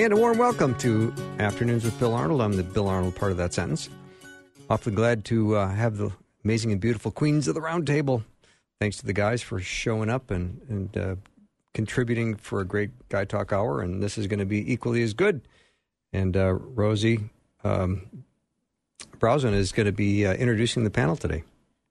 And a warm welcome to Afternoons with Bill Arnold. I'm the Bill Arnold part of that sentence. Awfully glad to uh, have the amazing and beautiful queens of the round table. Thanks to the guys for showing up and, and uh, contributing for a great Guy Talk hour. And this is going to be equally as good. And uh, Rosey um, Brausen is going to be uh, introducing the panel today.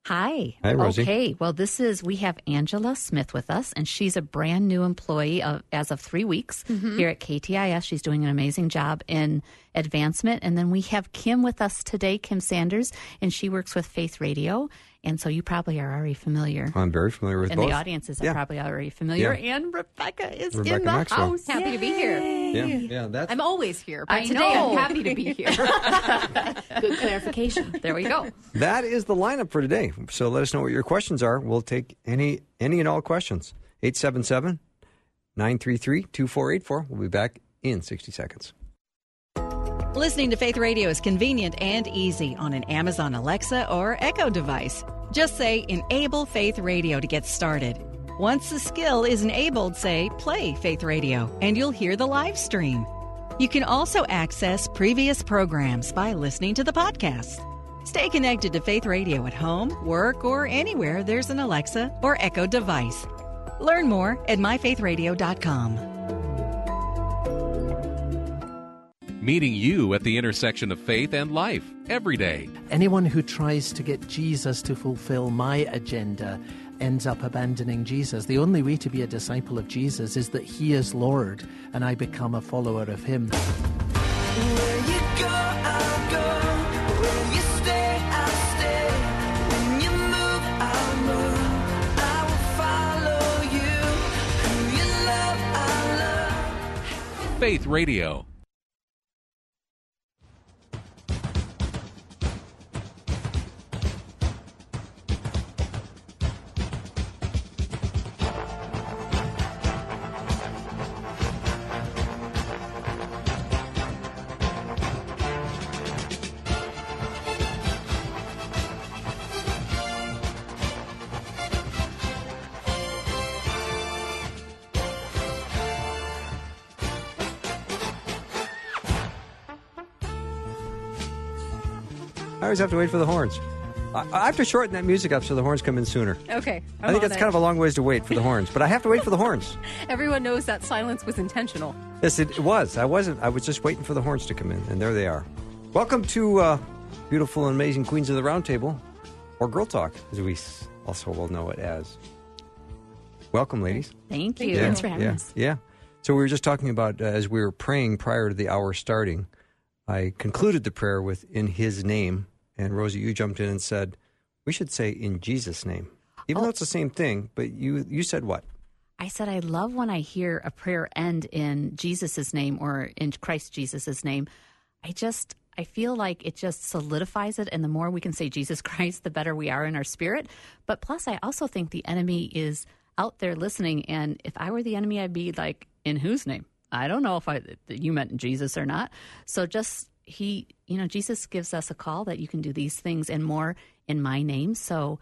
Hi. Hi, Rosey. Okay. Well, this is we have Angela Smith with us, and she's a brand new employee of, as of three weeks Mm-hmm. here at KTIS. She's doing an amazing job in advancement. And then we have Kim with us today, Kim Sanders, and she works with Faith Radio. And so you probably are already familiar. I'm very familiar with and both. the audiences Yeah. are probably already familiar. Yeah. And Rebekah is Rebekah in the Maxwell. house. Happy to be here. Yeah, yeah, that's I'm always here, but I today know. I'm happy to be here. Good clarification. There we go. That is the lineup for today. So let us know what your questions are. We'll take any any and all questions. 877 933 2484. We'll be back in 60 seconds. Listening to Faith Radio is convenient and easy on an Amazon Alexa or Echo device. Just say Enable Faith Radio to get started. Once the skill is enabled, say Play Faith Radio, and you'll hear the live stream. You can also access previous programs by listening to the podcast. Stay connected to Faith Radio at home, work, or anywhere there's an Alexa or Echo device. Learn more at myfaithradio.com. meeting you at the intersection of faith and life every day. Anyone who tries to get Jesus to fulfill my agenda ends up abandoning Jesus. The only way to be a disciple of Jesus is that He is Lord and I become a follower of Him. Faith Radio. Always have to wait for the horns. I, I have to shorten that music up so the horns come in sooner. Okay. i think that's kind of a long ways to wait for the horns, but I have to wait for the horns. Everyone knows that silence was intentional. Yes, it was. I wasn't. I was just waiting for the horns to come in, and there they are. Welcome to uh, beautiful and amazing Queens of the Round Table, or Girl Talk, as we also will know it as. Welcome, ladies. Thank you. Yeah, Thanks for having yeah, us. Yeah. So we were just talking about uh, as we were praying prior to the hour starting. I concluded the prayer with "In His name," and Rosey, you jumped in and said we should say "In Jesus' name," even Oh. though it's the same thing. But you you said what? I said, I love when I hear a prayer end in Jesus' name or in Christ Jesus' name. I just, I feel like it just solidifies it. And the more we can say Jesus Christ, the better we are in our spirit. But plus, I also think the enemy is out there listening. And if I were the enemy, I'd be like, in whose name? I don't know if I, you meant Jesus or not. So just, he, you know, Jesus gives us a call that you can do these things and more in my name. So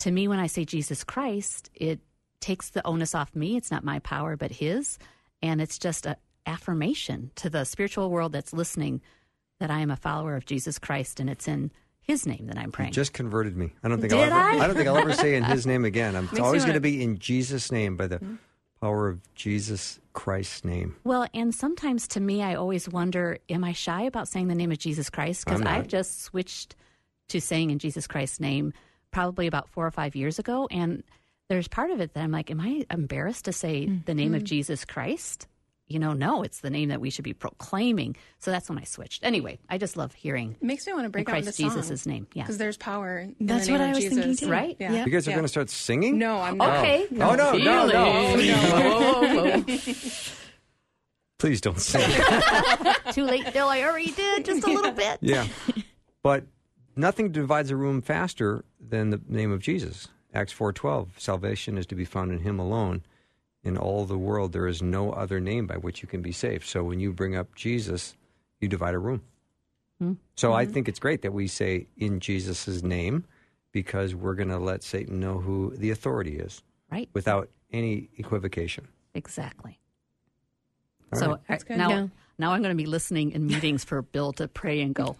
to me, when I say Jesus Christ, it takes the onus off me. It's not my power, but His, and it's just a affirmation to the spiritual world that's listening that I am a follower of Jesus Christ, and it's in His name that I'm You praying. just converted me. I don't think Did I'll ever, I? don't think I'll ever say in His name again. I'm, Makes always going to be in Jesus' name by the mm-hmm. Power of Jesus Christ's name. well, and sometimes to me, I always wonder: Am I shy about saying the name of Jesus Christ? Because I'm not. I've just switched to saying in Jesus Christ's name probably about four or five years ago, and there's part of it that I'm like, am I embarrassed to say mm. the name of mm. Jesus Christ? You know, no, it's the name that we should be proclaiming. So that's when I switched. Anyway, I just love hearing It makes me want to break in out Christ into song. Jesus' name. Yeah. Because there's power in That's the name what of I was Jesus. thinking too. Right? Yeah. You guys are Yeah. going to start singing? No, I'm not. Okay. Oh, no, no, no. no. Please don't sing. Too late, Bill. I already did just a little bit. yeah. But nothing divides a room faster than the name of Jesus. Acts 4:12, salvation is to be found in him alone. In all the world there is no other name by which you can be saved. So when you bring up Jesus, you divide a room. So I think it's great that we say in Jesus' name because we're going to let Satan know who the authority is Right. without any equivocation. Exactly. All so right. uh, good. now, now I'm going to be listening in meetings for Bill to pray and go.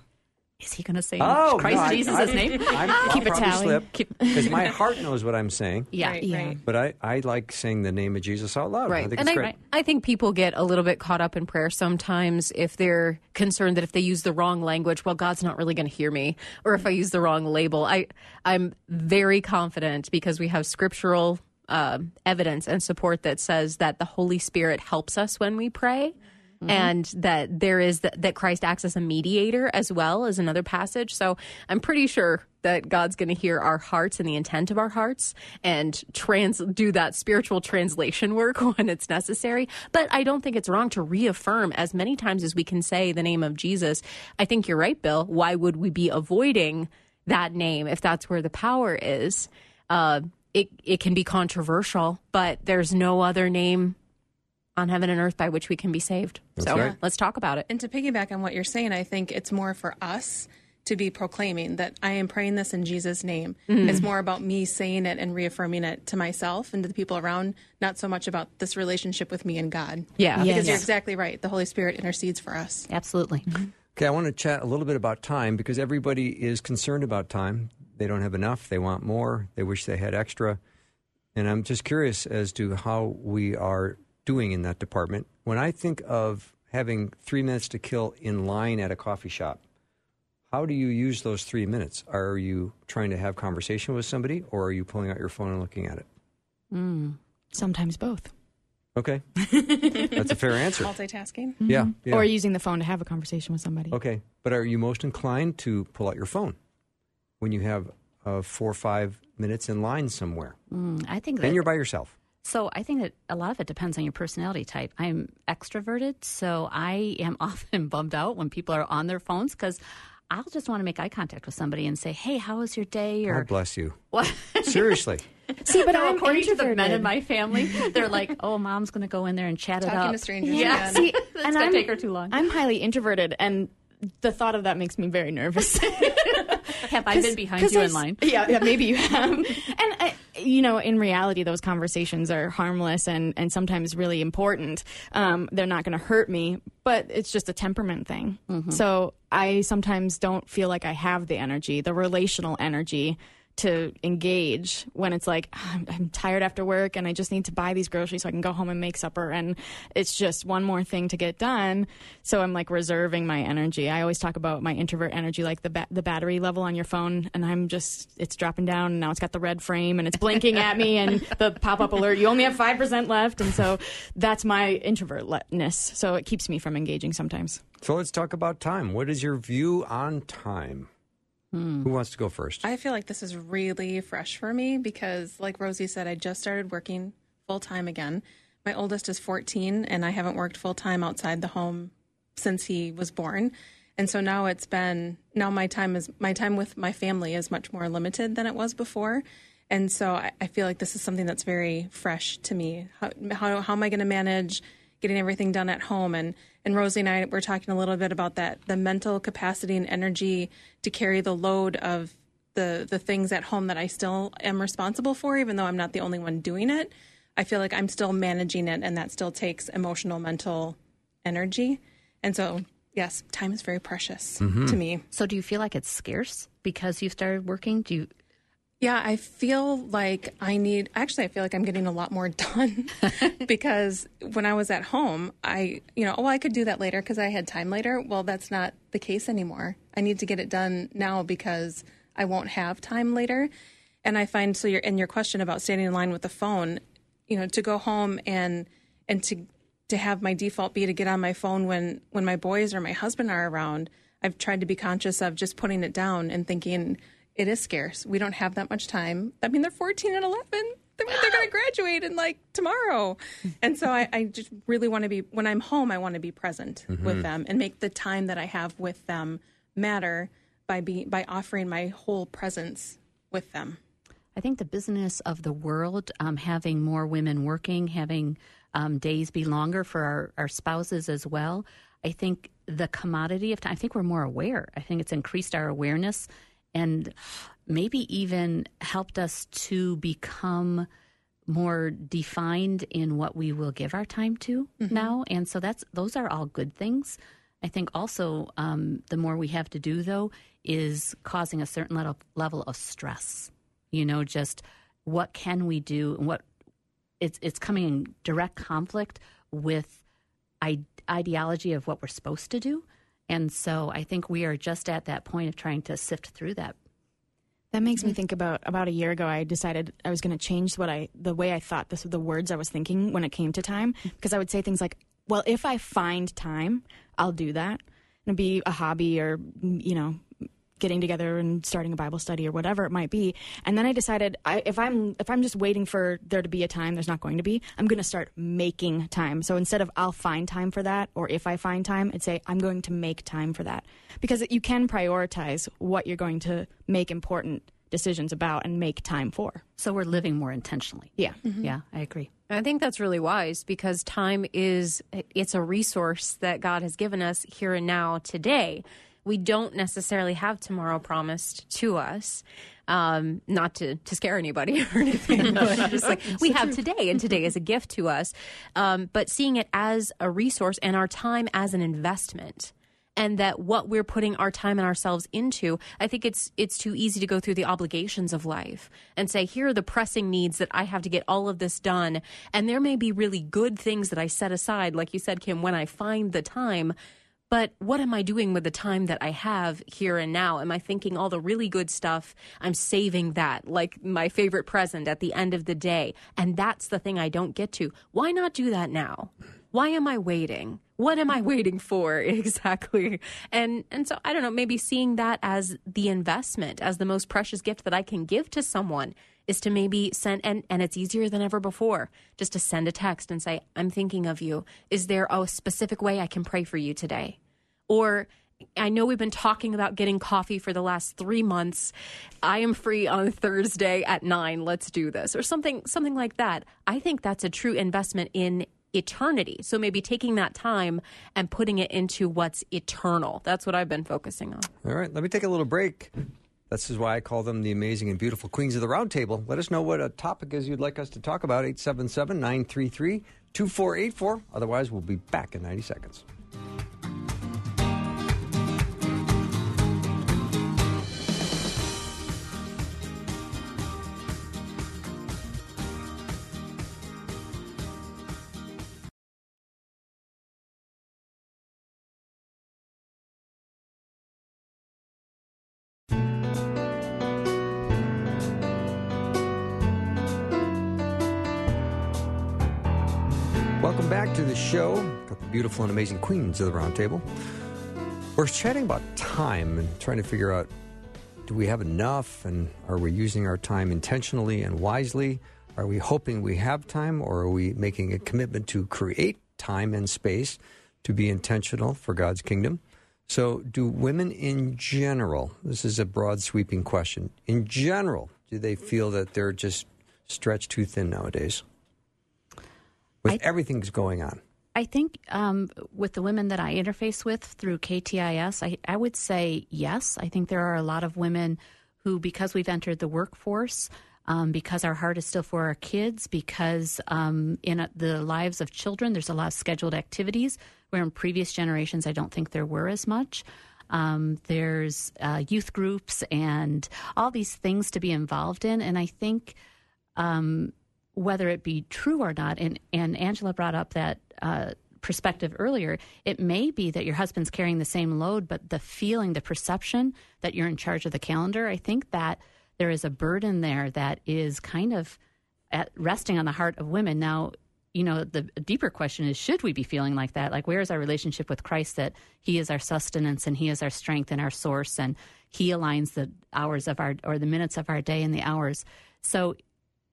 Is he going to say Oh, Christ no, I- Jesus' I- name? I'm, I'll Keep a probably tally. because my heart knows what I'm saying. Yeah. Right, Yeah. right. But I, I like saying the name of Jesus out loud. I Right. think And it's I, great. I think people get a little bit caught up in prayer sometimes if they're concerned that if they use the wrong language, well, God's not really going to hear me. Or if I use the wrong label. I, I'm very confident because we have scriptural uh, evidence and support that says that the Holy Spirit helps us when we pray. And that there is that, that Christ acts as a mediator as well as another passage. So I'm pretty sure that God's going to hear our hearts and the intent of our hearts and trans do that spiritual translation work when it's necessary. But I don't think it's wrong to reaffirm as many times as we can say the name of Jesus. I think you're right, Bill. Why would we be avoiding that name if that's where the power is? Uh, it it can be controversial, but there's no other name on heaven and earth by which we can be saved. That's so right. let's talk about it. And to piggyback on what you're saying, I think it's more for us to be proclaiming that I am praying this in Jesus' name. Mm-hmm. It's more about me saying it and reaffirming it to myself and to the people around, not so much about this relationship with me and God. Yeah. Because you're exactly right. The Holy Spirit intercedes for us. Absolutely. Okay, I want to chat a little bit about time because everybody is concerned about time. They don't have enough. They want more. They wish they had extra. And I'm just curious as to how we are doing in that department. When I think of having three minutes to kill in line at a coffee shop, how do you use those three minutes? Are you trying to have conversation with somebody or are you pulling out your phone and looking at it? Sometimes both. Okay. That's a fair answer. Multitasking. Yeah. yeah. Or using the phone to have a conversation with somebody. Okay, but are you most inclined to pull out your phone when you have uh, four or five minutes in line somewhere Mm, I think that and you're by yourself? So I think that a lot of it depends on your personality type. I'm extroverted, so I am often bummed out when people are on their phones because I'll just want to make eye contact with somebody and say, "Hey, how was your day?" Or God bless you. what? Seriously. See, but No, I'm according to the men in my family, they're like, "Oh, mom's going to go in there and chat it Talking up." to strangers Yeah, again. See, it's and going to I'm- take her too long. I'm highly introverted, and the thought of that makes me very nervous. Have I been behind you I in line? Yeah, yeah, maybe you have. and I, you know, in reality, those conversations are harmless and and sometimes really important. Um, they're not going to hurt me, but it's just a temperament thing. So I sometimes don't feel like I have the energy, the relational energy. To engage when it's like ah, I'm, I'm tired after work and I just need to buy these groceries so I can go home and make supper and it's just one more thing to get done. So I'm like reserving my energy. I always talk about my introvert energy, like the ba- the battery level on your phone, and I'm just it's dropping down. And now it's got the red frame and it's blinking at me, and the pop up alert. You only have five percent left, and so that's my introvertness. So it keeps me from engaging sometimes. So let's talk about time. What is your view on time? Hmm. Who wants to go first? I feel like this is really fresh for me because, like Rosey said, I just started working full time again. My oldest is 14, and I haven't worked full time outside the home since he was born. And so now it's been now my time is my time with my family is much more limited than it was before. And so I, I feel like this is something that's very fresh to me. How how, how am I going to manage getting everything done at home? And and Rosey and I were talking a little bit about that the mental capacity and energy to carry the load of the the things at home that I still am responsible for, even though I'm not the only one doing it. I feel like I'm still managing it, and that still takes emotional, mental energy. And so, yes, time is very precious mm-hmm. to me. So, do you feel like it's scarce because you've started working? Do you? Yeah, I feel like I need. Actually, I feel like I'm getting a lot more done because when I was at home, I, you know, oh, I could do that later because I had time later. Well, that's not the case anymore. I need to get it done now because I won't have time later. And I find so. Your in your question about standing in line with the phone, you know, to go home and and to to have my default be to get on my phone when when my boys or my husband are around. I've tried to be conscious of just putting it down and thinking it is scarce. We don't have that much time. I mean, they're 14 and 11. they're going to graduate in like tomorrow. And so I, I just really want to be, when I'm home, I want to be present Mm-hmm. with them and make the time that I have with them matter by being, by offering my whole presence with them. I think the business of the world, um, having more women working, having um, days be longer for our, our spouses as well. I think the commodity of time, I think we're more aware. I think it's increased our awareness and maybe even helped us to become more defined in what we will give our time to now. And so that's those are all good things. I think also um, the more we have to do though is causing a certain level level of stress. You know, just what can we do and what it's it's coming in direct conflict with I- ideology of what we're supposed to do. And so I think we are just at that point of trying to sift through that. That makes me mm-hmm. think about about a year ago. I decided I was going to change what I the way I thought this the words I was thinking when it came to time mm-hmm. because I would say things like, "Well, if I find time, I'll do that." And it'd be a hobby or you know, getting together and starting a Bible study or whatever it might be. And then I decided I, if I'm if I'm just waiting for there to be a time, there's not going to be. I'm going to start making time. So instead of I'll find time for that or if I find time, I'd say I'm going to make time for that because you can prioritize what you're going to make important decisions about and make time for. So we're living more intentionally. Yeah. Mm-hmm. Yeah, I agree. I think that's really wise because time is it's a resource that God has given us here and now today. We don't necessarily have tomorrow promised to us. Um, not to, to scare anybody or anything, but just like we have today, and today is a gift to us. Um, but seeing it as a resource and our time as an investment and that what we're putting our time and ourselves into i think it's it's too easy to go through the obligations of life and say here are the pressing needs that i have to get all of this done and there may be really good things that i set aside like you said kim when i find the time but what am I doing with the time that I have here and now? Am I thinking all the really good stuff? I'm saving that, like my favorite present at the end of the day. And that's the thing I don't get to. Why not do that now? Why am I waiting? What am I waiting for exactly? And and so I don't know, maybe seeing that as the investment, as the most precious gift that I can give to someone is to maybe send and and it's easier than ever before just to send a text and say I'm thinking of you. Is there a specific way I can pray for you today? Or I know we've been talking about getting coffee for the last 3 months. I am free on Thursday at 9. Let's do this or something something like that. I think that's a true investment in eternity. So maybe taking that time and putting it into what's eternal. That's what I've been focusing on. All right, let me take a little break. This is why I call them the amazing and beautiful queens of the round table. Let us know what a topic is you'd like us to talk about. 877 933 2484. Otherwise, we'll be back in 90 seconds. Beautiful and amazing queens of the round table. We're chatting about time and trying to figure out do we have enough and are we using our time intentionally and wisely? Are we hoping we have time or are we making a commitment to create time and space to be intentional for God's kingdom? So, do women in general, this is a broad sweeping question, in general, do they feel that they're just stretched too thin nowadays? With I- everything's going on. I think um, with the women that I interface with through KTIS, I, I would say yes. I think there are a lot of women who, because we've entered the workforce, um, because our heart is still for our kids, because um, in uh, the lives of children, there's a lot of scheduled activities where in previous generations, I don't think there were as much. Um, there's uh, youth groups and all these things to be involved in. And I think um, whether it be true or not, and, and Angela brought up that uh, perspective earlier, it may be that your husband's carrying the same load, but the feeling, the perception that you're in charge of the calendar, I think that there is a burden there that is kind of at, resting on the heart of women. Now, you know, the deeper question is should we be feeling like that? Like, where is our relationship with Christ that He is our sustenance and He is our strength and our source and He aligns the hours of our, or the minutes of our day and the hours? So,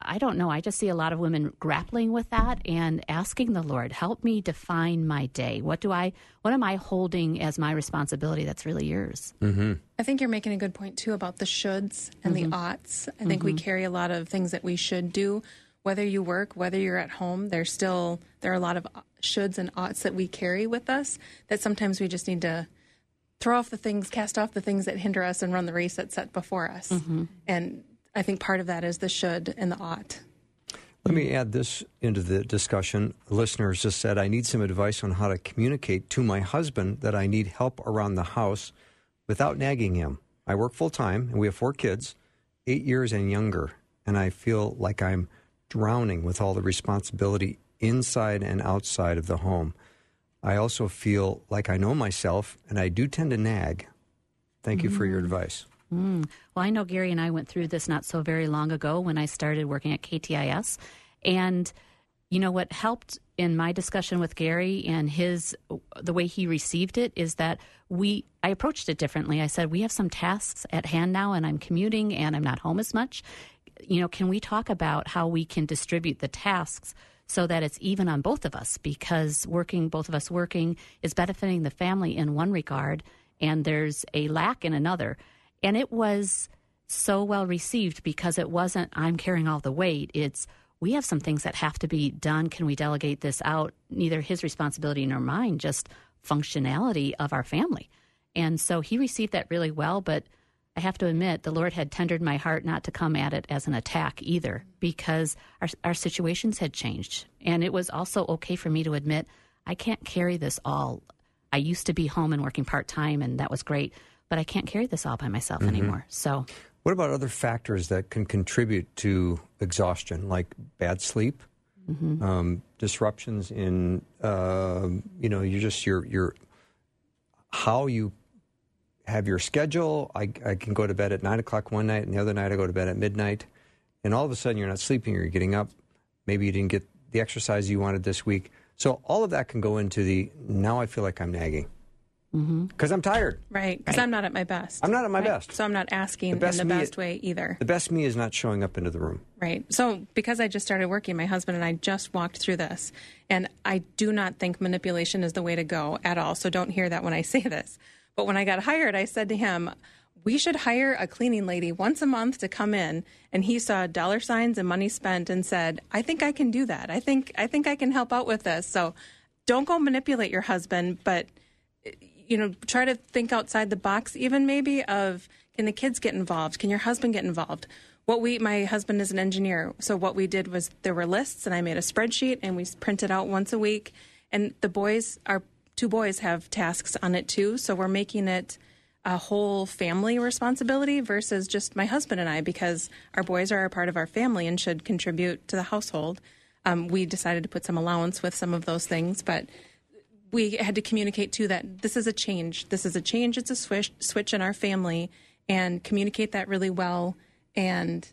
I don't know. I just see a lot of women grappling with that and asking the Lord, help me define my day. What do I, what am I holding as my responsibility that's really yours? Mm-hmm. I think you're making a good point too about the shoulds and the mm-hmm. oughts. I think we mm-hmm. carry a lot of things that we should do. Whether you work, whether you're at home, there's still there are a lot of shoulds and oughts that we carry with us that sometimes we just need to throw off the things, cast off the things that hinder us, and run the race that's set before us. Mm-hmm. And I think part of that is the should and the ought. Let me add this into the discussion. Listeners just said, I need some advice on how to communicate to my husband that I need help around the house without nagging him. I work full time and we have four kids, eight years and younger, and I feel like I'm drowning with all the responsibility inside and outside of the home. I also feel like I know myself and I do tend to nag. Thank you for your mm-hmm. advice. Mm. Well, I know Gary and I went through this not so very long ago when I started working at KTIS. And you know what helped in my discussion with Gary and his the way he received it is that we I approached it differently. I said, "We have some tasks at hand now and I'm commuting and I'm not home as much. You know, can we talk about how we can distribute the tasks so that it's even on both of us because working both of us working is benefiting the family in one regard and there's a lack in another." And it was so well received because it wasn't, I'm carrying all the weight. It's, we have some things that have to be done. Can we delegate this out? Neither his responsibility nor mine, just functionality of our family. And so he received that really well. But I have to admit, the Lord had tendered my heart not to come at it as an attack either because our, our situations had changed. And it was also okay for me to admit, I can't carry this all. I used to be home and working part time, and that was great but I can't carry this all by myself anymore. So, What about other factors that can contribute to exhaustion, like bad sleep, um, disruptions in, uh, you know, you're just your your how you have your schedule. I, I can go to bed at nine o'clock one night, and the other night I go to bed at midnight, and all of a sudden you're not sleeping, or you're getting up. Maybe you didn't get the exercise you wanted this week. So all of that can go into the now I feel like I'm nagging Mm-hmm. because I'm tired. Right. Because I'm not at my best. I'm not at my Right? best. So I'm not asking best in the me- best way either. The best me is not showing up into the room. Right. So, because I just started working, my husband and I just walked through this. And I do not think manipulation is the way to go at all. So, don't hear that when I say this. But when I got hired, I said to him, we should hire a cleaning lady once a month to come in and he saw dollar signs and money spent and said i think i can do that i think i think i can help out with this so don't go manipulate your husband but you know, try to think outside the box, even maybe of can the kids get involved? Can your husband get involved? What we, my husband is an engineer. So what we did was there were lists and I made a spreadsheet and we printed out once a week. And the boys, our two boys have tasks on it too. So we're making it a whole family responsibility versus just my husband and I because our boys are a part of our family and should contribute to the household. Um, we decided to put some allowance with some of those things, but we had to communicate too that this is a change. This is a change. It's a switch switch in our family, and communicate that really well. And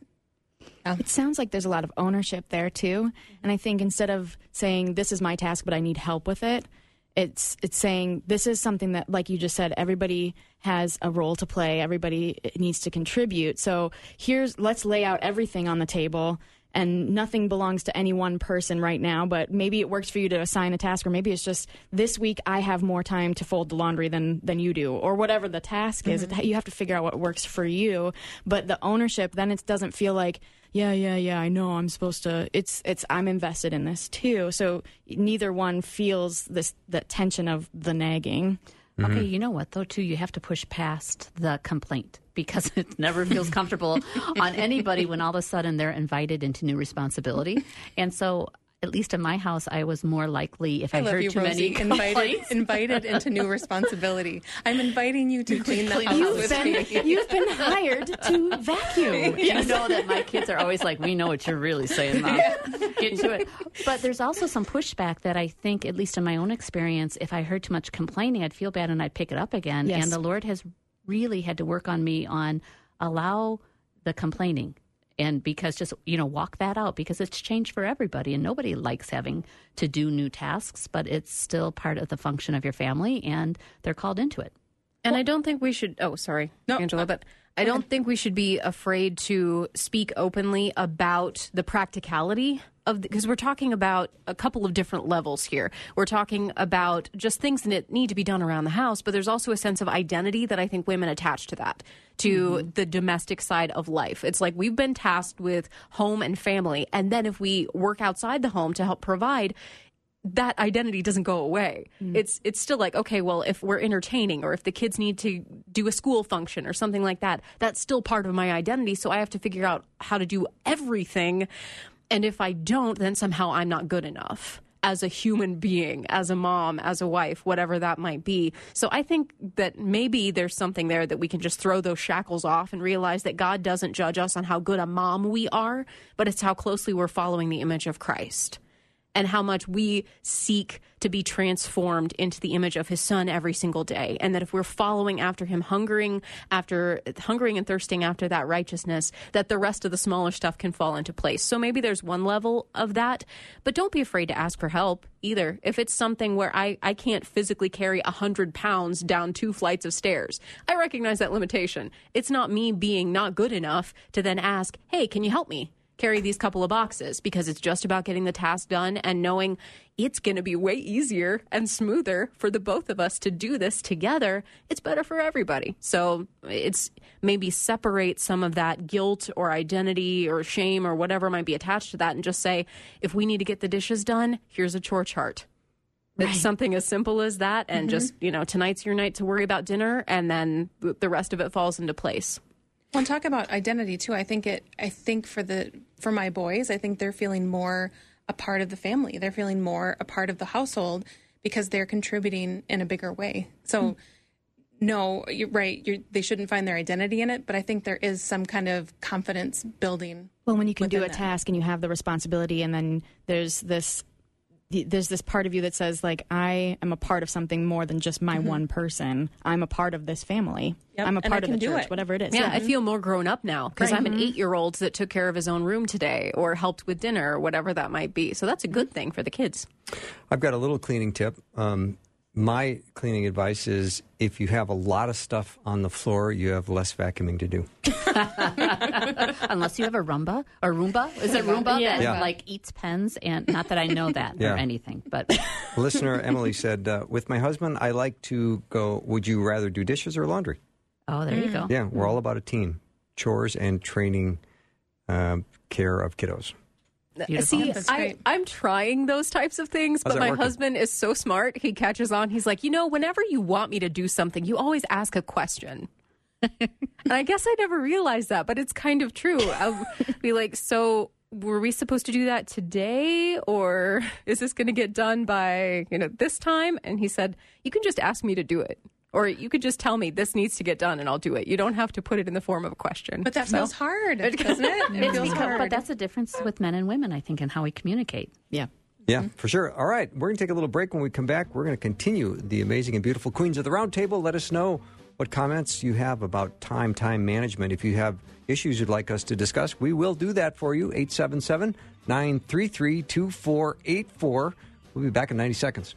It sounds like there's a lot of ownership there too. And I think instead of saying this is my task but I need help with it, it's it's saying this is something that like you just said everybody has a role to play, everybody needs to contribute. So here's let's lay out everything on the table and nothing belongs to any one person right now, but maybe it works for you to assign a task or maybe it's just this week I have more time to fold the laundry than than you do or whatever the task is. It- You have to figure out what works for you, but the ownership then it doesn't feel like yeah, yeah, yeah, I know I'm supposed to it's it's I'm invested in this too. So neither one feels this that tension of the nagging. Mm-hmm. Okay, you know what though too, you have to push past the complaint because it never feels comfortable on anybody when all of a sudden they're invited into new responsibility. And so at least in my house, I was more likely if I, I heard you, too Rosey. many Invited, complaints. invited into new responsibility. I'm inviting you to clean the clean house house. with Been, me. you've been hired to vacuum. You know that my kids are always like, "We know what you're really saying, mom. Get to it." But there's also some pushback that I think, at least in my own experience, if I heard too much complaining, I'd feel bad and I'd pick it up again. Yes. And the Lord has really had to work on me on allow the complaining and because just you know walk that out because it's changed for everybody and nobody likes having to do new tasks but it's still part of the function of your family and they're called into it And I don't think we should. Oh, sorry, No, Angela, but I don't think we should be afraid to speak openly about the practicality of because we're talking about a couple of different levels here. We're talking about just things that need to be done around the house, but there's also a sense of identity that I think women attach to that, to mm-hmm. the domestic side of life. It's like we've been tasked with home and family, and then if we work outside the home to help provide, that identity doesn't go away. Mm. It's it's still like okay, well, if we're entertaining or if the kids need to do a school function or something like that, that's still part of my identity. So I have to figure out how to do everything. And if I don't, then somehow I'm not good enough as a human being, as a mom, as a wife, whatever that might be. So I think that maybe there's something there that we can just throw those shackles off and realize that God doesn't judge us on how good a mom we are, but it's how closely we're following the image of Christ and how much we seek to be transformed into the image of his son every single day. And that if we're following after him hungering after hungering and thirsting after that righteousness that the rest of the smaller stuff can fall into place. So maybe there's one level of that but don't be afraid to ask for help either. If it's something where i, I can't physically carry 100 pounds down two flights of stairs i recognize that limitation. It's not me being not good enough to then ask hey can you help me carry these couple of boxes because it's just about getting the task done and knowing it's going to be way easier and smoother for the both of us to do this together. It's better for everybody. So it's maybe separate some of that guilt or identity or shame or whatever might be attached to that and just say, if we need to get the dishes done, here's a chore chart. It's something as simple as that. And mm-hmm. just, you know, tonight's your night to worry about dinner, and then the rest of it falls into place. Well, talk about identity too. I think it. I think for the for my boys, I think they're feeling more a part of the family. They're feeling more a part of the household because they're contributing in a bigger way. So, hmm. no, you're right. You're, they shouldn't find their identity in it, but I think there is some kind of confidence building. Well, when you can do a that. task and you have the responsibility, and then there's this there's this part of you that says like I am a part of something more than just my one person. I'm a part of this family. Yep, I'm a part of the do church, it. whatever it is. Yeah, I feel more grown up now because I'm an eight year old that took care of his own room today or helped with dinner or whatever that might be. So that's a good thing for the kids. I've got a little cleaning tip. Um, my cleaning advice is if you have a lot of stuff on the floor, you have less vacuuming to do. Unless you have a Roomba or Roomba. Is it Roomba Yeah. that Yeah. like eats pens? And not that I know that Yeah. or anything, but Listener Emily said, uh, with my husband, I like to go, would you rather do dishes or laundry? oh, there you go. Yeah, we're all about a team, chores and training um, care of kiddos. Beautiful. See, I, I'm trying those types of things, How's but my working? husband is so smart. He catches on. He's like, you know, whenever you want me to do something, you always ask a question. and I guess I never realized that, but it's kind of true. I'll be like, so were we supposed to do that today or is this going to get done by, you know, this time? And he said, you can just ask me to do it. Or you could just tell me this needs to get done and I'll do it. You don't have to put it in the form of a question. But that So- feels hard, doesn't it? It feels because, hard. but that's the difference with men and women, I think, in how we communicate. yeah. Yeah, mm-hmm. for sure. All right, we're going to take a little break. When we come back, we're going to continue the amazing and beautiful Queens of the Roundtable. Let us know what comments you have about time, time management. If you have issues you'd like us to discuss, we will do that for you. 877 933 2484. We'll be back in 90 seconds.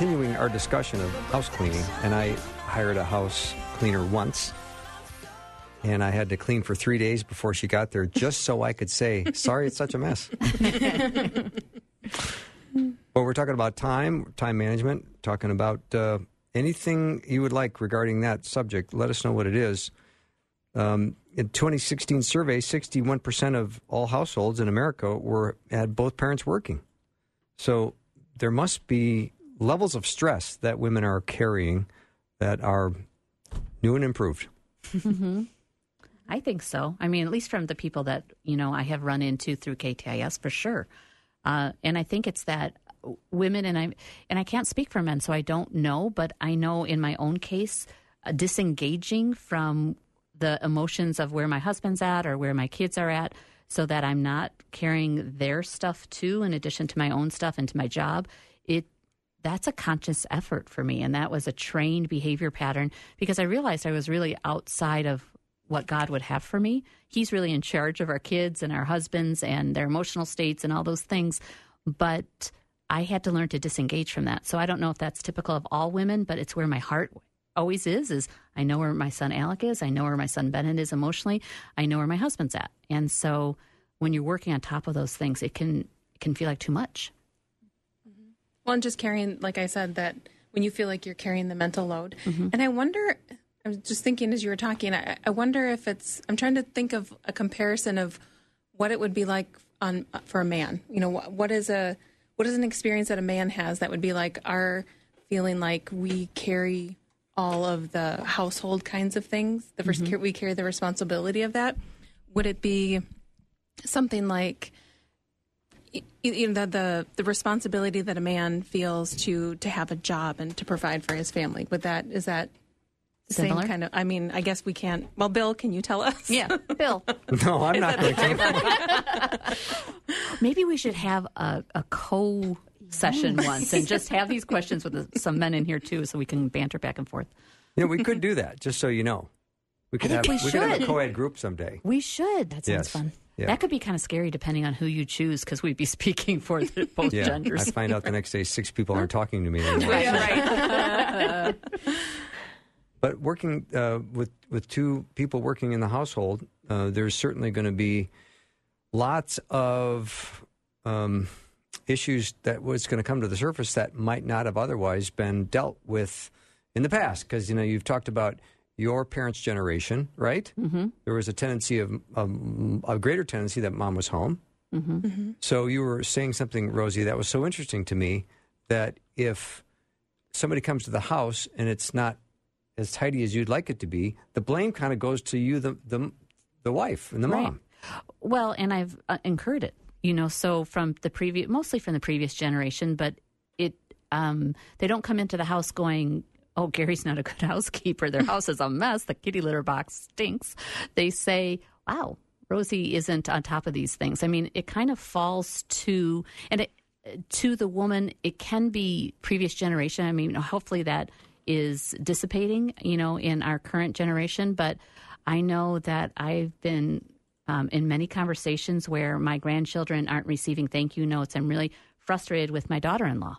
Continuing our discussion of house cleaning, and I hired a house cleaner once. And I had to clean for three days before she got there just so I could say, sorry, it's such a mess. Well, we're talking about time, time management, talking about uh, anything you would like regarding that subject. Let us know what it is. Um, in 2016 survey, 61% of all households in America were had both parents working. So there must be levels of stress that women are carrying that are new and improved. I think so. I mean, at least from the people that you know I have run into through KTIS for sure. Uh, and I think it's that women and I and I can't speak for men, so I don't know. But I know in my own case, uh, disengaging from the emotions of where my husband's at or where my kids are at so that I'm not carrying their stuff too in addition to my own stuff and to my job. It that's a conscious effort for me and that was a trained behavior pattern because I realized I was really outside of what God would have for me. He's really in charge of our kids and our husbands and their emotional states and all those things, but I had to learn to disengage from that. So I don't know if that's typical of all women, but it's where my heart always is is I know where my son Alec is, I know where my son Bennett is emotionally, I know where my husband's at. And so when you're working on top of those things, it can it can feel like too much. Well, and just carrying, like I said, that when you feel like you're carrying the mental load. Mm-hmm. And I wonder, I was just thinking as you were talking, I, I wonder if it's, I'm trying to think of a comparison of what it would be like on for a man. You know, what, what is a, what is an experience that a man has that would be like our feeling like we carry all of the household kinds of things, the first mm-hmm. we carry the responsibility of that. Would it be something like, you know the, the the responsibility that a man feels to to have a job and to provide for his family would that is that the Similar? same kind of i mean i guess we can't well bill can you tell us Yeah, Bill. No, I'm not going to. Maybe we should have a, a co session once and just have these questions with some men in here too, so we can banter back and forth. You know, we could do that, just so you know. We could think have we could have a should. co-ed group someday. We should. That sounds Yes. fun. Yeah. That could be kind of scary depending on who you choose because we'd be speaking for the, both Yeah, genders. I find out the next day six people aren't talking to me anymore. But working uh, with with two people working in the household, uh, there's certainly going to be lots of um, issues that was going to come to the surface that might not have otherwise been dealt with in the past. Because you know you've talked about your parents' generation, right? Mm-hmm. There was a tendency of um, a greater tendency that mom was home. So you were saying something, Rosey, that was so interesting to me that if somebody comes to the house and it's not as tidy as you'd like it to be, the blame kind of goes to you, the the, the wife and the Right. mom. Well, and I've uh, incurred it, you know, so from the previous, mostly from the previous generation, but it, um, they don't come into the house going, oh, Gary's not a good housekeeper. Their house is a mess. The kitty litter box stinks. They say, wow, Rosey isn't on top of these things. I mean, it kind of falls to, and it, to the woman, it can be previous generation. I mean, hopefully that is dissipating, you know, in our current generation. But I know that I've been um, in many conversations where my grandchildren aren't receiving thank you notes. I'm really frustrated with my daughter in law.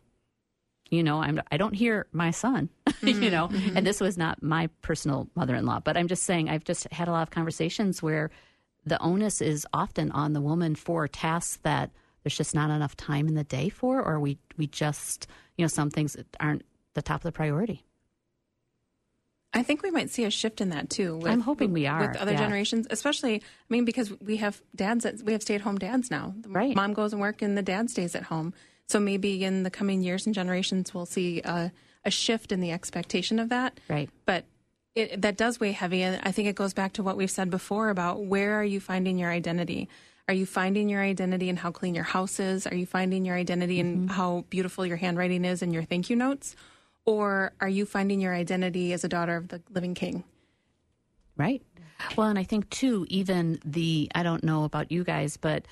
You know, I'm, I don't hear my son, you know, mm-hmm. Mm-hmm. and this was not my personal mother in law, but I'm just saying I've just had a lot of conversations where the onus is often on the woman for tasks that there's just not enough time in the day for, or we, we just, you know, some things aren't the top of the priority. I think we might see a shift in that too. With, I'm hoping we are, with other yeah. generations, especially. I mean, because we have dads that we have stay-at-home dads now. Right. Mom goes and work, and the dad stays at home. So maybe in the coming years and generations, we'll see a, a shift in the expectation of that. Right. But it, that does weigh heavy, and I think it goes back to what we've said before about where are you finding your identity. Are you finding your identity in how clean your house is? Are you finding your identity in mm-hmm. how beautiful your handwriting is and your thank you notes? Or are you finding your identity as a daughter of the living king? Right. Well, and I think too, even the, I don't know about you guys, but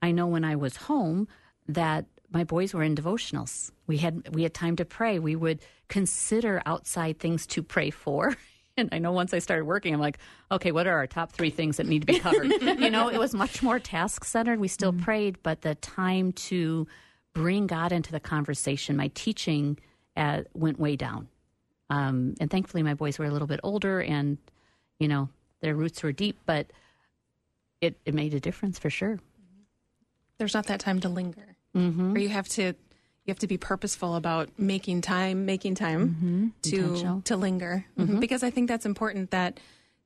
I know when I was home that my boys were in devotionals. We had we had time to pray. We would consider outside things to pray for. And I know once I started working, I'm like, okay, what are our top three things that need to be covered? you know, it was much more task centered. We still prayed, but the time to bring God into the conversation, my teaching uh, went way down. Um, and thankfully, my boys were a little bit older, and you know their roots were deep, but it, it made a difference for sure. There's not that time to linger, mm-hmm. or you have to you have to be purposeful about making time, making time to Intentional. to linger, Mhm. because I think that's important. That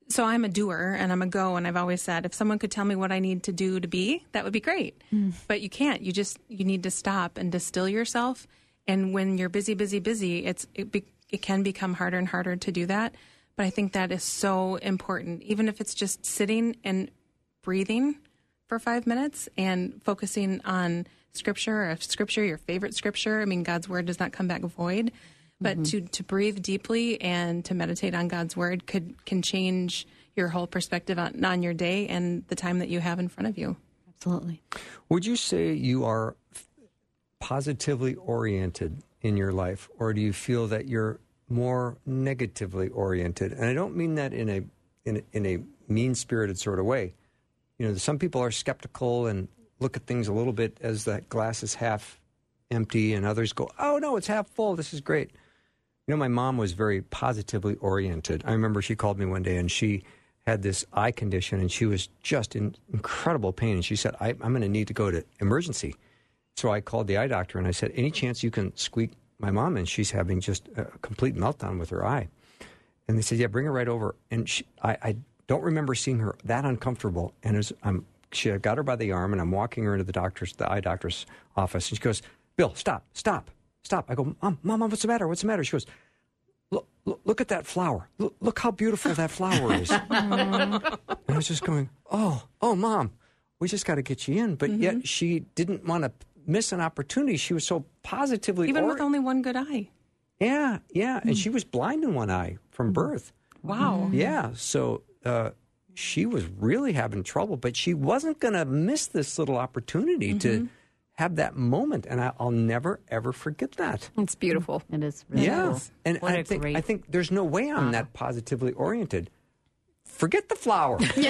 so I'm a doer and I'm a go, and I've always said if someone could tell me what I need to do to be, that would be great. But you can't. You just you need to stop and distill yourself. And when you're busy, busy, busy, it's it, be, it can become harder and harder to do that. But I think that is so important, even if it's just sitting and breathing for five minutes and focusing on scripture or if scripture your favorite scripture i mean god's word does not come back void but mm-hmm. to to breathe deeply and to meditate on god's word could can change your whole perspective on, on your day and the time that you have in front of you. Absolutely. Would you say you are positively oriented in your life, or do you feel that you're more negatively oriented? And I don't mean that in a in a, in a mean spirited sort of way. You know, some people are skeptical and look at things a little bit as that glass is half empty, and others go, "Oh no, it's half full. This is great." You know, my mom was very positively oriented. I remember she called me one day and she had this eye condition and she was just in incredible pain. And she said, I, I'm going to need to go to emergency. So I called the eye doctor and I said, Any chance you can squeak my mom? And she's having just a complete meltdown with her eye. And they said, Yeah, bring her right over. And she, I, I don't remember seeing her that uncomfortable. And as I'm, she I got her by the arm and I'm walking her into the doctor's, the eye doctor's office. And she goes, Bill, stop, stop, stop. I go, Mom, Mom, what's the matter? What's the matter? She goes, Look, look, at that flower. Look, look how beautiful that flower is. and I was just going, Oh, oh, Mom, we just got to get you in. But yet mm-hmm. she didn't want to miss an opportunity. She was so positively Even ori- with only one good eye. yeah, yeah, and hmm. she was blind in one eye from hmm. birth. Wow. Yeah, so uh, she was really having trouble, but she wasn't going to miss this little opportunity to mm-hmm. have that moment, and I, I'll never ever forget that. It's beautiful. It is really yeah, cool. and What I a think great I think there's no way I'm that positively oriented. Forget the flower. Get in.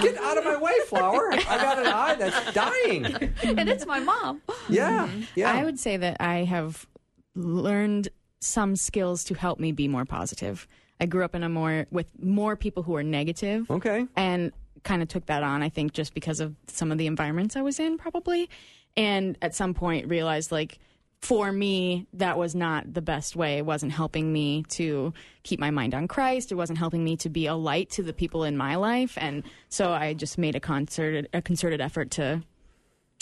Get out of my way, flower. I got an eye that's dying. and it's my mom. Yeah, yeah. I would say that I have learned some skills to help me be more positive. I grew up in a more with more people who are negative. Okay. And kind of took that on, I think, just because of some of the environments I was in, probably. And at some point realized, like, for me, that was not the best way. It wasn't helping me to keep my mind on Christ. It wasn't helping me to be a light to the people in my life. And so I just made a concerted, a concerted effort to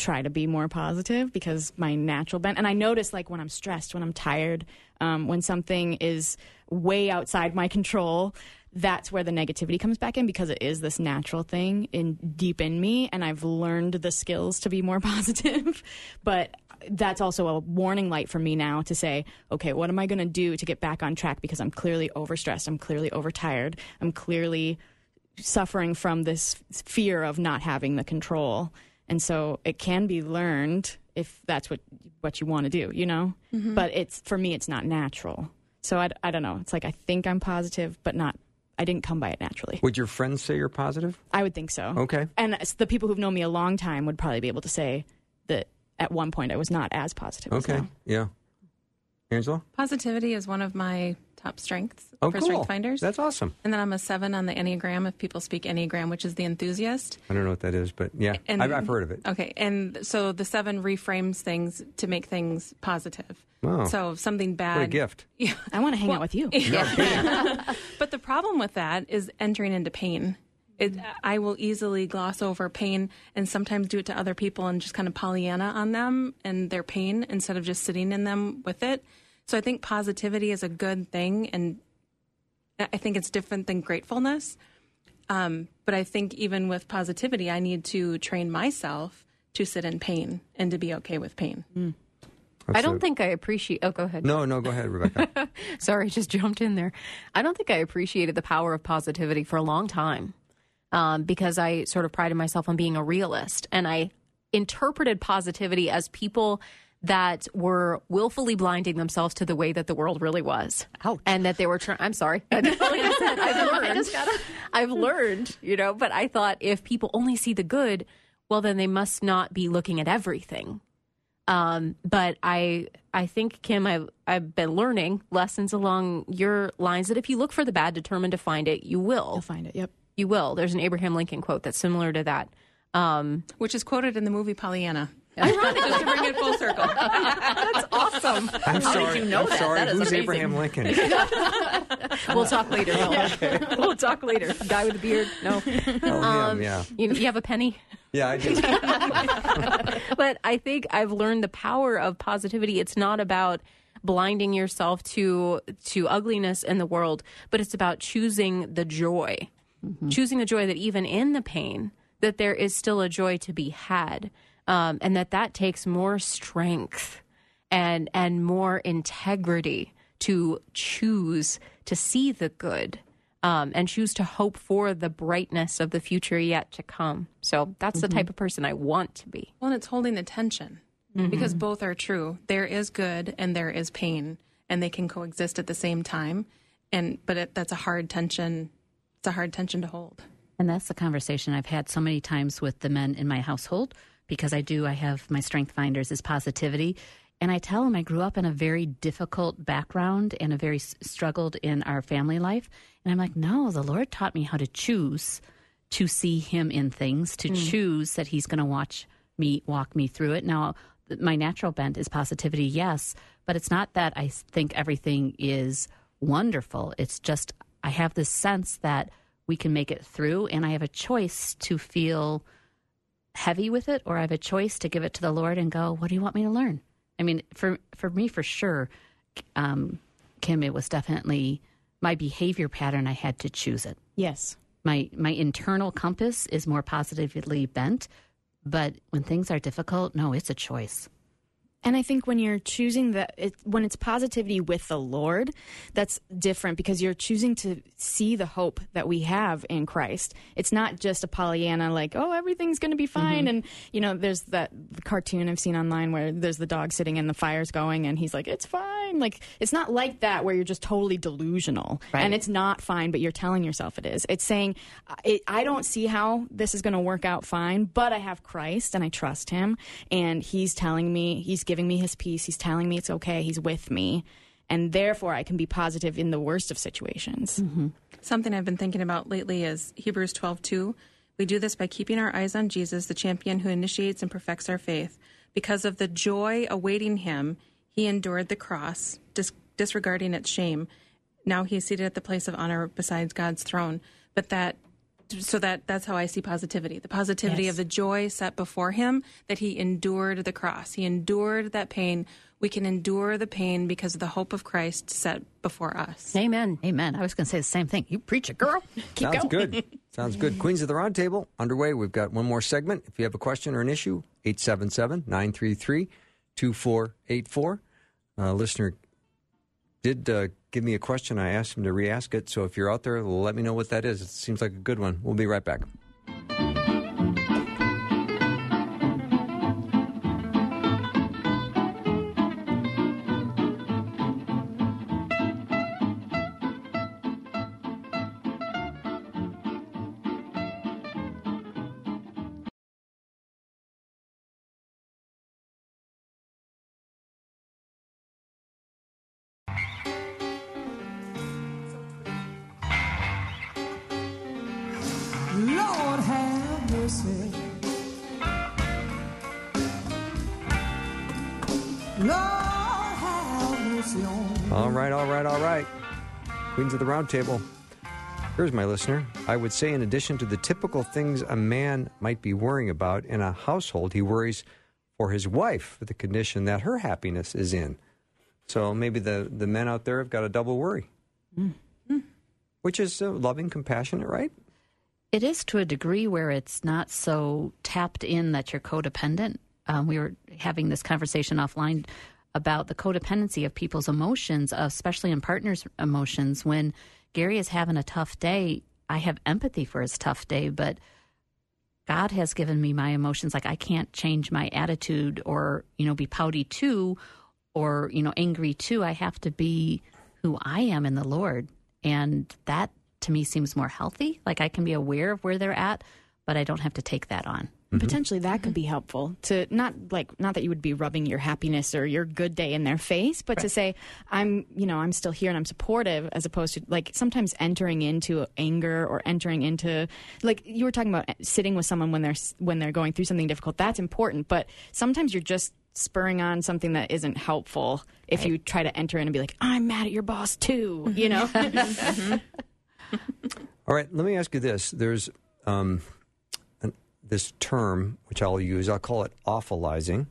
try to be more positive because my natural bent and i notice like when i'm stressed when i'm tired um, when something is way outside my control that's where the negativity comes back in because it is this natural thing in deep in me and i've learned the skills to be more positive. But that's also a warning light for me now to say okay what am i going to do to get back on track? Because i'm clearly overstressed i'm clearly overtired i'm clearly suffering from this fear of not having the control and so it can be learned if that's what what you want to do you know mm-hmm. but it's for me it's not natural so I, I don't know it's like i think i'm positive but not i didn't come by it naturally Would your friends say you're positive? i would think so Okay. and the people who've known me a long time would probably be able to say that at one point i was not as positive as Okay. now. Yeah. Angela? Positivity is one of my top strengths Oh, for cool. Strength Finders. That's awesome. and then I'm a seven on the Enneagram, if people speak Enneagram, which is the enthusiast. I don't know what that is, but yeah, And- I've, I've heard of it. Okay, and so the seven reframes things to make things positive. Wow. So if something bad. What a gift. Yeah. i want to hang out with you But the problem with that is entering into pain. It, I will easily gloss over pain and sometimes do it to other people and just kind of Pollyanna on them and their pain instead of just sitting in them with it. So I think positivity is a good thing, and I think it's different than gratefulness. Um, but I think even with positivity, I need to train myself to sit in pain and to be okay with pain. I don't think I appreciate. Oh, go ahead. No, no, go ahead, Rebekah. Sorry, just jumped in there. I don't think I appreciated the power of positivity for a long time um, because I sort of prided myself on being a realist. And I interpreted positivity as people that were willfully blinding themselves to the way that the world really was. And that they were trying, I'm sorry. like I said, I've learned. I just gotta, I've learned, you know, but I thought if people only see the good, well, then they must not be looking at everything. Um, but I I think Kim, I've I've been learning lessons along your lines that if you look for the bad, determined to find it, you will. you'll find it yep You will. There's an Abraham Lincoln quote that's similar to that. Um, Which is quoted in the movie Pollyanna. Ironic, just to bring it full circle. that's awesome. I'm sorry. you know I'm that? sorry. That is Who's amazing. Abraham Lincoln? We'll talk later. We'll talk later. Guy with a beard. No. Oh, him, yeah. Um, you, you have a penny. Yeah, I do. but I think I've learned the power of positivity. It's not about blinding yourself to to ugliness in the world, but it's about choosing the joy. Mm-hmm. Choosing the joy that even in the pain that there is still a joy to be had. Um, and that that takes more strength and and more integrity to choose to see the good um, and choose to hope for the brightness of the future yet to come. So that's the type of person I want to be. Well, and it's holding the tension because both are true. There is good and there is pain, and they can coexist at the same time. And but it, that's a hard tension. It's a hard tension to hold. And that's the conversation I've had so many times with the men in my household because I do, I have my strength finders is positivity. And I tell them I grew up in a very difficult background and a very s- struggled in our family life. And I'm like, no, the Lord taught me how to choose to see Him in things, to mm. choose that He's going to watch me, walk me through it. Now, my natural bent is positivity, yes, but it's not that I think everything is wonderful. It's just I have this sense that we can make it through, and I have a choice to feel heavy with it, or I have a choice to give it to the Lord and go, "What do you want me to learn?" I mean, for for me, for sure, um, Kim, it was definitely my behavior pattern. I had to choose it. Yes. My my internal compass is more positively bent, but when things are difficult, no, it's a choice. And I think when you're choosing the it, when it's positivity with the Lord, that's different because you're choosing to see the hope that we have in Christ. It's not just a Pollyanna like, oh, everything's going to be mm-hmm. fine. And you know, there's that cartoon I've seen online where there's the dog sitting and the fire's going, and he's like, it's fine. Like it's not like that where you're just totally delusional Right. and it's not fine, but you're telling yourself it is. It's saying, I, I don't see how this is going to work out fine, but I have Christ and I trust Him, and He's telling me, He's giving me His peace. He's telling me it's okay. He's with me, and therefore I can be positive in the worst of situations. Mm-hmm. Something I've been thinking about lately is Hebrews 12:2. We do this by keeping our eyes on Jesus, the champion who initiates and perfects our faith. Because of the joy awaiting him, he endured the cross, dis- disregarding its shame. Now he is seated at the place of honor beside God's throne. But that so that that's how I see positivity. The positivity Yes. of the joy set before him that he endured the cross. He endured that pain. We can endure the pain because of the hope of Christ set before us. Amen. Amen. I was going to say the same thing. You preach it, girl. Keep going. Sounds going. good. Sounds good. Queens of the Roundtable underway. We've got one more segment. If you have a question or an issue, 877 933 2484. A listener did uh, give me a question. I asked him to re ask it. So if you're out there, let me know what that is. It seems like a good one. We'll be right back. Roundtable. Here's my listener. I would say, in addition to the typical things a man might be worrying about in a household, he worries for his wife for the condition that her happiness is in. So maybe the, the men out there have got a double worry, which is uh, loving, compassionate, right? It is to a degree where it's not so tapped in that you're codependent. Um, we were having this conversation offline about the codependency of people's emotions, uh, especially in partners' emotions. When Gary is having a tough day, I have empathy for his tough day, but God has given me my emotions. Like I can't change my attitude or, you know, be pouty too or, you know, angry too. I have to be who I am in the Lord. And that to me seems more healthy. Like I can be aware of where they're at, but I don't have to take that on. Mm-hmm. Potentially that could be helpful to not like not that you would be rubbing your happiness or your good day in their face, but to say I'm you know I'm still here and I'm supportive as opposed to like sometimes entering into anger or entering into like you were talking about eh, sitting with someone when they're when they're going through something difficult. That's important, but sometimes you're just spurring on something that isn't helpful if you try to enter in and be like I'm mad at your boss too, you know. Mm-hmm. All right, let me ask you this. There's um, an, this term, which I'll use, I'll call it awfulizing,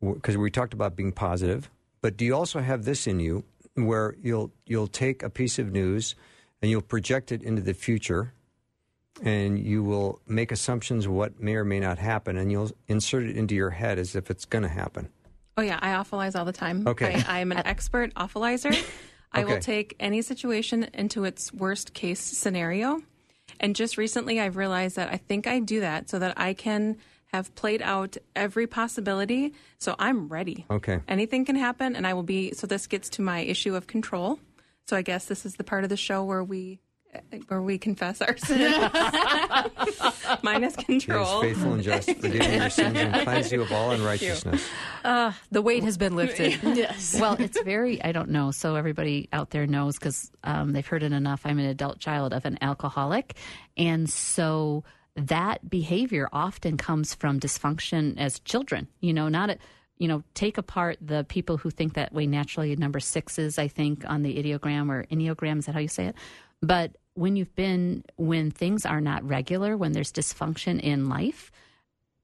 because we talked about being positive. But do you also have this in you where you'll, you'll take a piece of news and you'll project it into the future and you will make assumptions what may or may not happen and you'll insert it into your head as if it's going to happen? Oh yeah, I awfulize all the time. Okay. I, I am an expert awfulizer. I will take any situation into its worst case scenario. And just recently, I've realized that I think I do that so that I can have played out every possibility. So I'm ready. Okay. Anything can happen, and I will be. So this gets to my issue of control. So I guess this is the part of the show where we. Where we confess our sins Mine is He is control. faithful and just, forgiving your sins and cleanse you of all unrighteousness. The weight has been lifted. yes. well, it's very, I don't know. So everybody out there knows because um, they've heard it enough. I'm an adult child of an alcoholic. And so that behavior often comes from dysfunction as children, you know, not a, you know, take apart the people who think that way naturally. Number sixes, I think, on the ideogram or enneagram. Is that how you say it? But when you've been, when things are not regular, when there's dysfunction in life,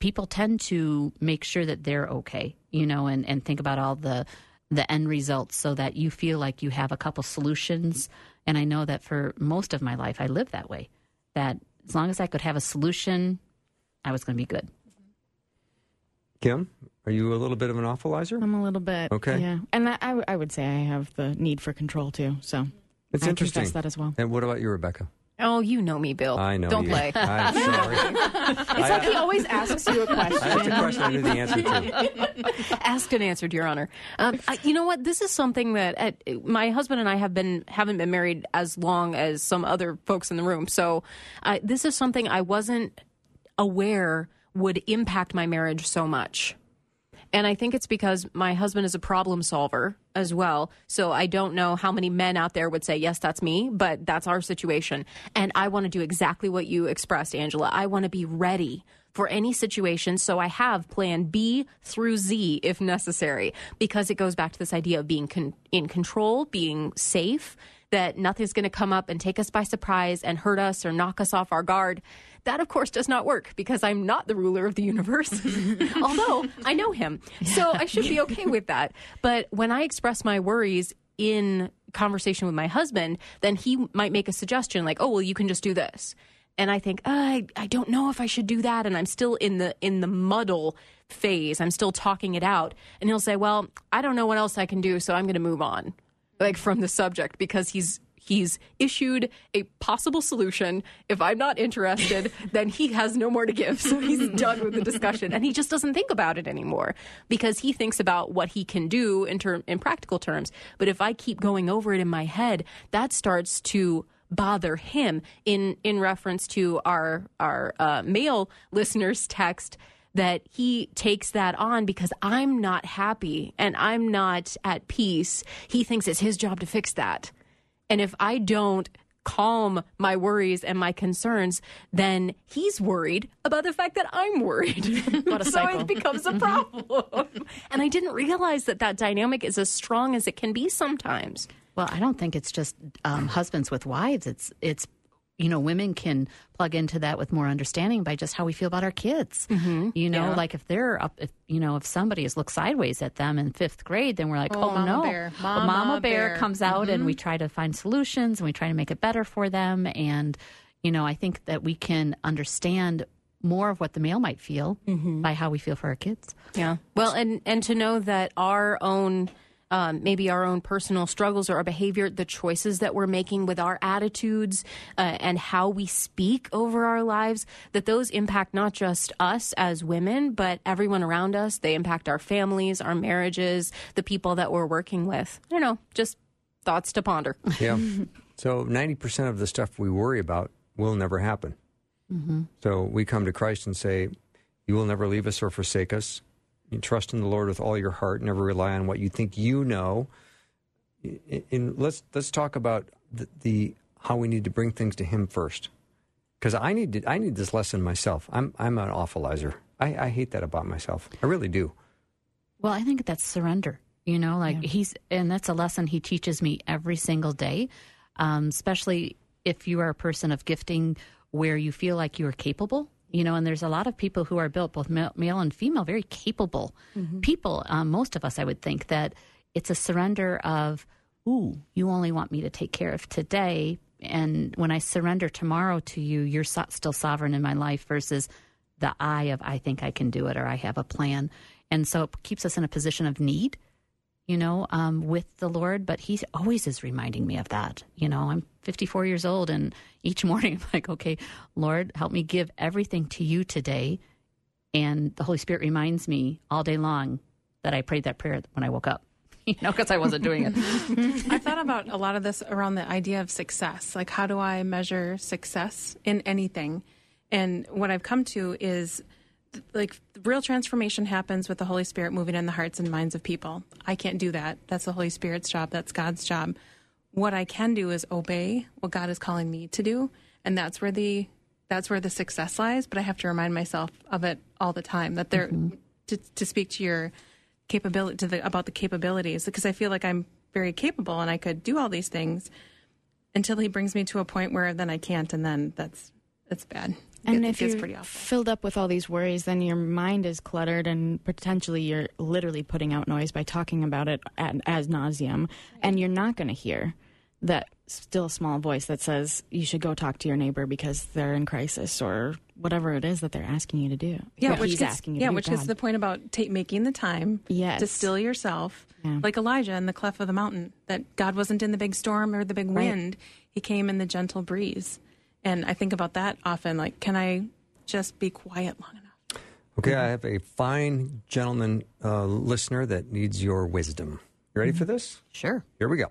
people tend to make sure that they're okay, you know, and, and think about all the the end results so that you feel like you have a couple solutions. And I know that for most of my life I lived that way. That as long as I could have a solution, I was gonna be good. Kim, are you a little bit of an awfulizer? I'm a little bit. Okay. Yeah. And I, I, I would say I have the need for control too. So It's I interesting. confess that as well. And what about you, Rebekah? Oh, you know me, Bill. I know Don't you. play. I'm sorry. It's like he always asks you a question. I asked a question I knew the answer to. Asked and answered, Your Honor. Um, I, you know what? This is something that uh, my husband and I have been haven't been married as long as some other folks in the room. So uh, this is something I wasn't aware would impact my marriage so much. And I think it's because my husband is a problem solver as well. So I don't know how many men out there would say, yes, that's me, but that's our situation. And I want to do exactly what you expressed, Angela. I want to be ready for any situation. So I have plan B through Z if necessary, because it goes back to this idea of being con- in control, being safe, that nothing's going to come up and take us by surprise and hurt us or knock us off our guard. That, of course, does not work because I'm not the ruler of the universe, although I know him. So I should be okay with that. But when I express my worries in conversation with my husband, then he might make a suggestion like, oh, well, you can just do this. And I think, uh, I, I don't know if I should do that. And I'm still in the in the muddle phase. I'm still talking it out. And he'll say, well, I don't know what else I can do, so I'm going to move on like from the subject because he's he's issued a possible solution if i'm not interested then he has no more to give so he's done with the discussion and he just doesn't think about it anymore because he thinks about what he can do in term in practical terms but if i keep going over it in my head that starts to bother him in in reference to our our uh, male listeners text that he takes that on because I'm not happy and I'm not at peace. He thinks it's his job to fix that. And if I don't calm my worries and my concerns, then he's worried about the fact that I'm worried. What a so cycle. it becomes a problem. and I didn't realize that that dynamic is as strong as it can be sometimes. Well, I don't think it's just um, husbands with wives. It's it's you know women can plug into that with more understanding by just how we feel about our kids. Mm-hmm. You know, Yeah. like if they're up, if you know if somebody has looked sideways at them in fifth grade, then we're like, Oh, oh, Mama no, Bear. Mama Mama bear, Bear. comes out, and we mm-hmm. try to find solutions and we try to make it better for them. And you know, I think that we can understand more of what the male might feel mm-hmm. by how we feel for our kids. Yeah. Well, and and to know that our own um, maybe our own personal struggles or our behavior, the choices that we're making with our attitudes uh, and how we speak over our lives, that those impact not just us as women, but everyone around us. They impact our families, our marriages, the people that we're working with. I don't know, just thoughts to ponder. Yeah. So 90% of the stuff we worry about will never happen. So we come to Christ and say, You will never leave us or forsake us. You trust in the Lord with all your heart, never rely on what you think you know. And let's let's talk about the, the how we need to bring things to Him first, because I need to, I need this lesson myself. I'm I'm an awfulizer. I, I hate that about myself. I really do. Well, I think that's surrender. You know, like he's, and that's a lesson he teaches me every single day, um, especially if you are a person of gifting where you feel like you are capable. You know, and there's a lot of people who are built, both male, and female, very capable people. Um, most of us, I would think, that it's a surrender of, ooh, you only want me to take care of today. And when I surrender tomorrow to you, you're so- still sovereign in my life versus the I of I think I can do it or I have a plan. And so it keeps us in a position of need, you know, um, with the Lord, but He always is reminding me of that. You know, I'm 54 years old, and each morning I'm like, okay, Lord, help me give everything to you today. And the Holy Spirit reminds me all day long that I prayed that prayer when I woke up, you know, because I wasn't doing it. I thought about a lot of this around the idea of success. Like, how do I measure success in anything? And what I've come to is like real transformation happens with the Holy Spirit moving in the hearts and minds of people. I can't do that. That's the Holy Spirit's job. That's God's job. What I can do is obey what God is calling me to do, and that's where the that's where the success lies. But I have to remind myself of it all the time. That there mm-hmm. to, to speak to your capability to the about the capabilities because I feel like I'm very capable and I could do all these things until He brings me to a point where then I can't, and then that's that's bad. And if you're pretty filled up with all these worries, then your mind is cluttered, and potentially you're literally putting out noise by talking about it ad, as nauseum, and you're not going to hear that still small voice that says you should go talk to your neighbor because they're in crisis or whatever it is that they're asking you to do. Yeah, which he's gets, asking you yeah, which is the point about ta making the time Yes. to still yourself, Yeah. like Elijah in the cleft of the mountain. That God wasn't in the big storm or the big Right. wind; He came in the gentle breeze. And I think about that often. Like, can I just be quiet long enough? Okay, I have a fine gentleman uh, listener that needs your wisdom. You ready for this? Sure. Here we go.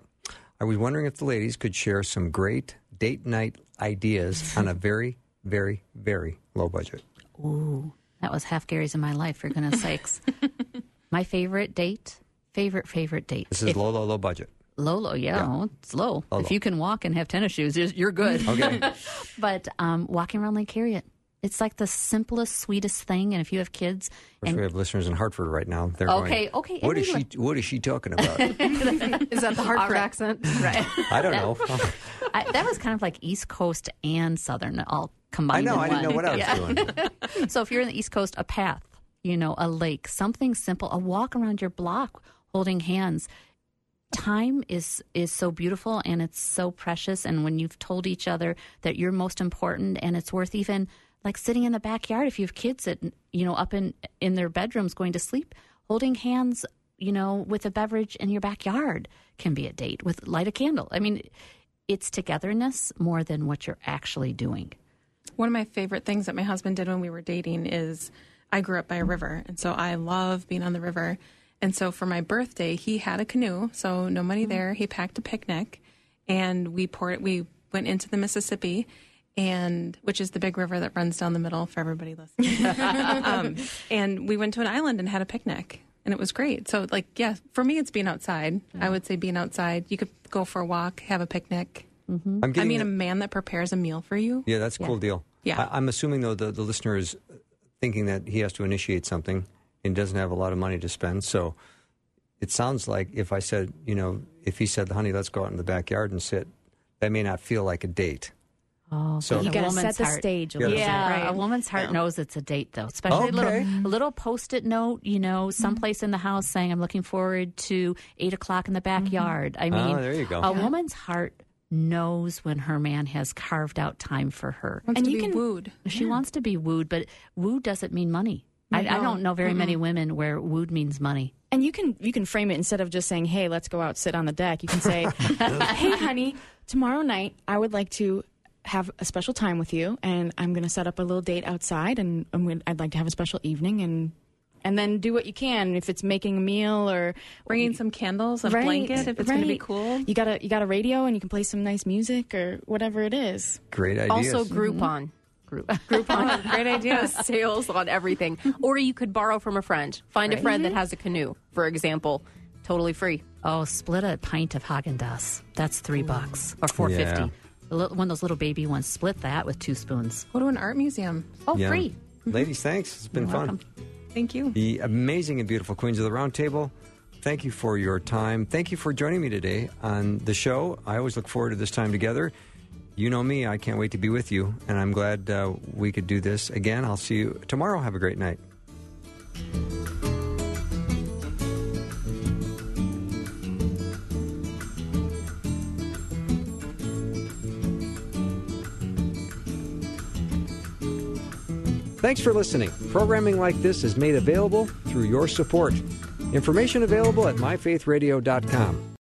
I was wondering if the ladies could share some great date night ideas on a very, very, very low budget. Ooh, that was half Gary's in my life, for goodness sakes. my favorite date, favorite, favorite date. This is If- low, low, low budget. Low, low, yeah, Yeah. well, it's low. Low, if you can walk and have tennis shoes, you're- you're good. Okay. but um, walking around Lake Harriet, it's like the simplest, sweetest thing. And if you have kids, Of course, and we have listeners in Hartford right now. They're Okay, going, okay, What is she? anyway. What is she talking about? Is that the Hartford accent? right, I don't know. I, that was kind of like East Coast and Southern all combined. I know. in I didn't know what I was Yeah. doing. so if you're in the East Coast, a path, you know, a lake, something simple, a walk around your block holding hands. Time is is so beautiful and it's so precious. And when you've told each other that you're most important and it's worth even like sitting in the backyard if you have kids that you know up in in their bedrooms going to sleep holding hands you know with a beverage in your backyard can be a date with light a candle. I mean it's togetherness more than what you're actually doing. One of my favorite things that my husband did when we were dating is I grew up by a river, and so I love being on the river. And so for my birthday, he had a canoe, so no money there. He packed a picnic, and we poured. We went into the Mississippi, and which is the big river that runs down the middle for everybody listening. um, and we went to an island and had a picnic, and it was great. So like, yeah, for me, it's being outside. I would say being outside. You could go for a walk, have a picnic. I'm I mean, a- a man that prepares a meal for you. Yeah, that's a cool deal. Yeah. I, I'm assuming though the, the listener is thinking that he has to initiate something and doesn't have a lot of money to spend. So it sounds like if I said, you know, if he said, "Honey, let's go out in the backyard and sit," that may not feel like a date. Oh, So- but You gotta set the heart- stage a little Yeah, bit. a woman's heart knows it's a date, though. Especially a little, Okay. a little post-it note, you know, someplace in the house saying, "I'm looking forward to eight o'clock in the backyard." I mean, Ah, there you go. a woman's heart knows when her man has carved out time for her. Wants And to you be can- wooed. She wants to be wooed, but wooed doesn't mean money. I, I don't know very many women where wooed means money. And you can you can frame it instead of just saying, "Hey, let's go out sit on the deck." You can say, "Hey, honey, tomorrow night I would like to have a special time with you, and I'm going to set up a little date outside, and I'm gonna, I'd like to have a special evening, and and then do what you can if it's making a meal or bringing some candles, a Right, blanket if it's going to be cool. You got a you got a radio, and you can play some nice music or whatever it is. Great ideas. Also, Groupon. Mm-hmm. Group. Groupon. Great idea. Sales on everything. Or you could borrow from a friend. Find a friend that has a canoe, for example. Totally free. Oh, split a pint of Haagen Dazs. That's three bucks or four fifty. Yeah. One of those little baby ones. Split that with two spoons. Go to an art museum. Oh, Yeah. free. Ladies, thanks. It's been You're fun. welcome. Thank you. The amazing and beautiful Queens of the Round Table. Thank you for your time. Thank you for joining me today on the show. I always look forward to this time together. You know me, I can't wait to be with you, and I'm glad uh, we could do this again. I'll see you tomorrow. Have a great night. Thanks for listening. Programming like this is made available through your support. Information available at myfaithradio.com.